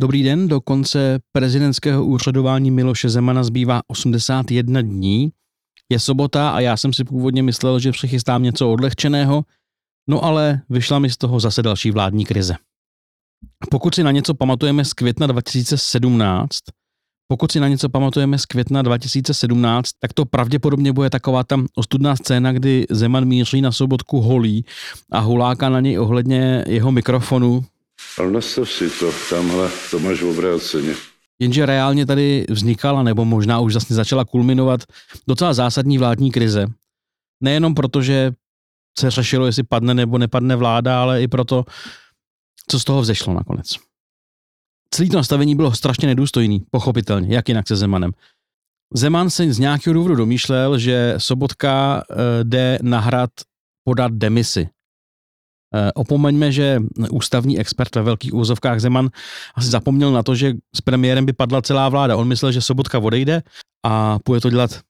Dobrý den, do konce prezidentského úřadování Miloše Zemana zbývá 81 dní. Je sobota a já jsem si původně myslel, že přichystám něco odlehčeného, no ale vyšla mi z toho zase další vládní krize. Pokud si na něco pamatujeme z května 2017, pokud si na něco pamatujeme z května 2017, tak to pravděpodobně bude taková tam ostudná scéna, kdy Zeman míří na sobotku holí a huláka na něj ohledně jeho mikrofonu, ale nastav si to, tamhle, to máš v obráceně. Jenže reálně tady vznikala, nebo možná už zase začala kulminovat docela zásadní vládní krize. Nejenom proto, že se řešilo, jestli padne nebo nepadne vláda, ale i proto, co z toho vzešlo nakonec. Celý to nastavení bylo strašně nedůstojný, pochopitelně, jak jinak se Zemanem. Zeman se z nějakého důvodu domýšlel, že Sobotka eh, jde na hrad podat demisi. Eh, opomeňme, že ústavní expert ve velkých úzovkách Zeman asi zapomněl na to, že s premiérem by padla celá vláda. On myslel, že Sobotka odejde a půjde to dělat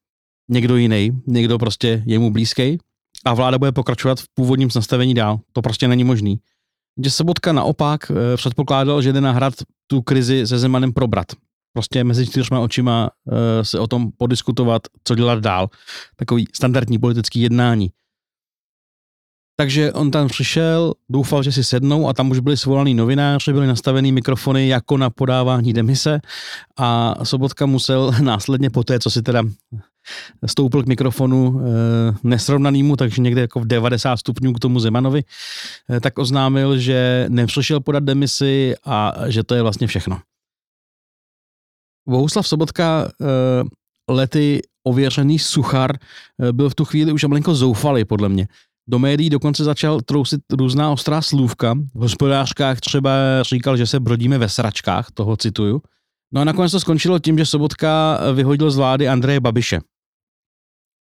někdo jiný, někdo prostě jemu blízký a vláda bude pokračovat v původním nastavení dál. To prostě není možný. Že Sobotka naopak eh, předpokládal, že jde nahrát tu krizi se Zemanem probrat. Prostě mezi čtyřma očima eh, se o tom podiskutovat, co dělat dál. Takový standardní politický jednání. Takže on tam přišel, doufal, že si sednou a tam už byli svolaný novináři, byly nastavený mikrofony jako na podávání demise a Sobotka musel následně po té, co si teda stoupil k mikrofonu e, nesrovnanýmu, takže někde jako v 90 stupňů k tomu Zemanovi, e, tak oznámil, že nepřišel podat demisi a že to je vlastně všechno. Bohuslav Sobotka e, lety ověřený suchar byl v tu chvíli už malinko zoufalý, podle mě. Do médií dokonce začal trousit různá ostrá slůvka. V hospodářkách třeba říkal, že se brodíme ve sračkách, toho cituju. No a nakonec to skončilo tím, že Sobotka vyhodil z vlády Andreje Babiše.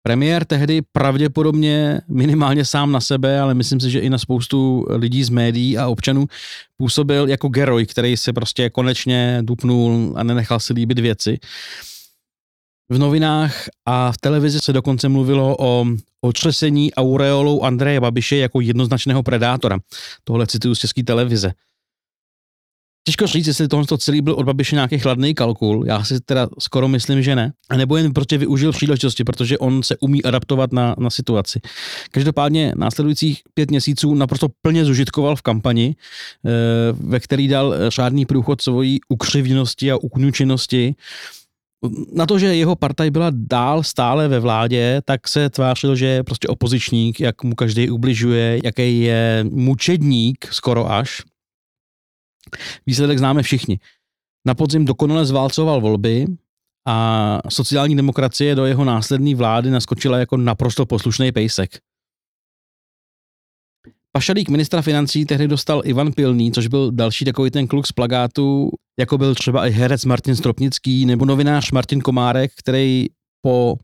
Premiér tehdy pravděpodobně minimálně sám na sebe, ale myslím si, že i na spoustu lidí z médií a občanů působil jako geroj, který se prostě konečně dupnul a nenechal si líbit věci. V novinách a v televizi se dokonce mluvilo o otřesení aureolou Andreje Babiše jako jednoznačného predátora. Tohle cituju z české televize. Těžko říct, jestli tohle celý byl od Babiše nějaký chladný kalkul, já si teda skoro myslím, že ne. A nebo jen prostě využil příležitosti, protože on se umí adaptovat na, na situaci. Každopádně následujících pět měsíců naprosto plně zužitkoval v kampani, eh, ve který dal řádný průchod svojí ukřivnosti a ukňučenosti na to, že jeho partaj byla dál stále ve vládě, tak se tvářil, že je prostě opozičník, jak mu každý ubližuje, jaký je mučedník skoro až. Výsledek známe všichni. Na podzim dokonale zválcoval volby a sociální demokracie do jeho následné vlády naskočila jako naprosto poslušný pejsek. Pašalík ministra financí tehdy dostal Ivan Pilný, což byl další takový ten kluk z plagátu, jako byl třeba i herec Martin Stropnický nebo novinář Martin Komárek, který po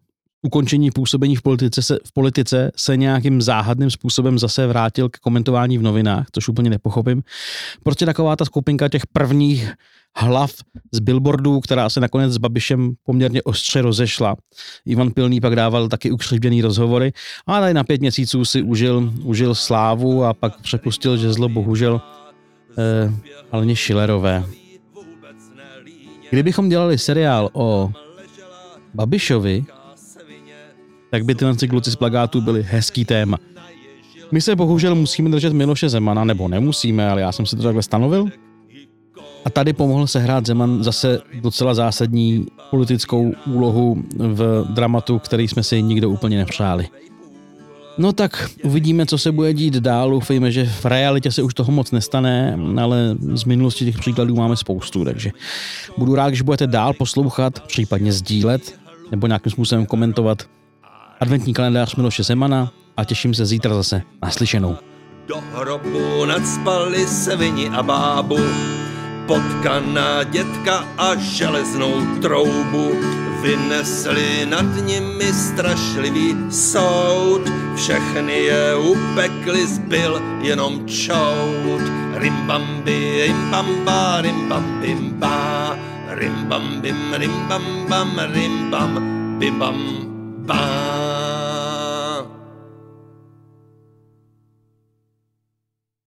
ukončení působení v politice, se, v politice se nějakým záhadným způsobem zase vrátil k komentování v novinách, což úplně nepochopím. Prostě taková ta skupinka těch prvních hlav z billboardů, která se nakonec s Babišem poměrně ostře rozešla. Ivan Pilný pak dával taky ukřivděný rozhovory a tady na pět měsíců si užil, užil slávu a pak přepustil žezlo bohužel eh, Aleně Šilerové. Kdybychom dělali seriál o Babišovi, tak by tyhle kluci z plagátů byly hezký téma. My se bohužel musíme držet Miloše Zemana, nebo nemusíme, ale já jsem si to takhle stanovil. A tady pomohl sehrát Zeman zase docela zásadní politickou úlohu v dramatu, který jsme si nikdo úplně nepřáli. No tak uvidíme, co se bude dít dál. Doufejme, že v realitě se už toho moc nestane, ale z minulosti těch příkladů máme spoustu, takže budu rád, když budete dál poslouchat, případně sdílet nebo nějakým způsobem komentovat adventní kalendář Miloše Zemana a těším se zítra zase naslyšenou. Do hrobu nadspali se vini a bábu, potkaná dětka a železnou troubu vynesli nad nimi strašlivý soud. Všechny je upekli, zbyl jenom čout. Rimbambi, rimbamba, rimbambimba, rimbambim, rimbambam, rimbam, bim bam, bam.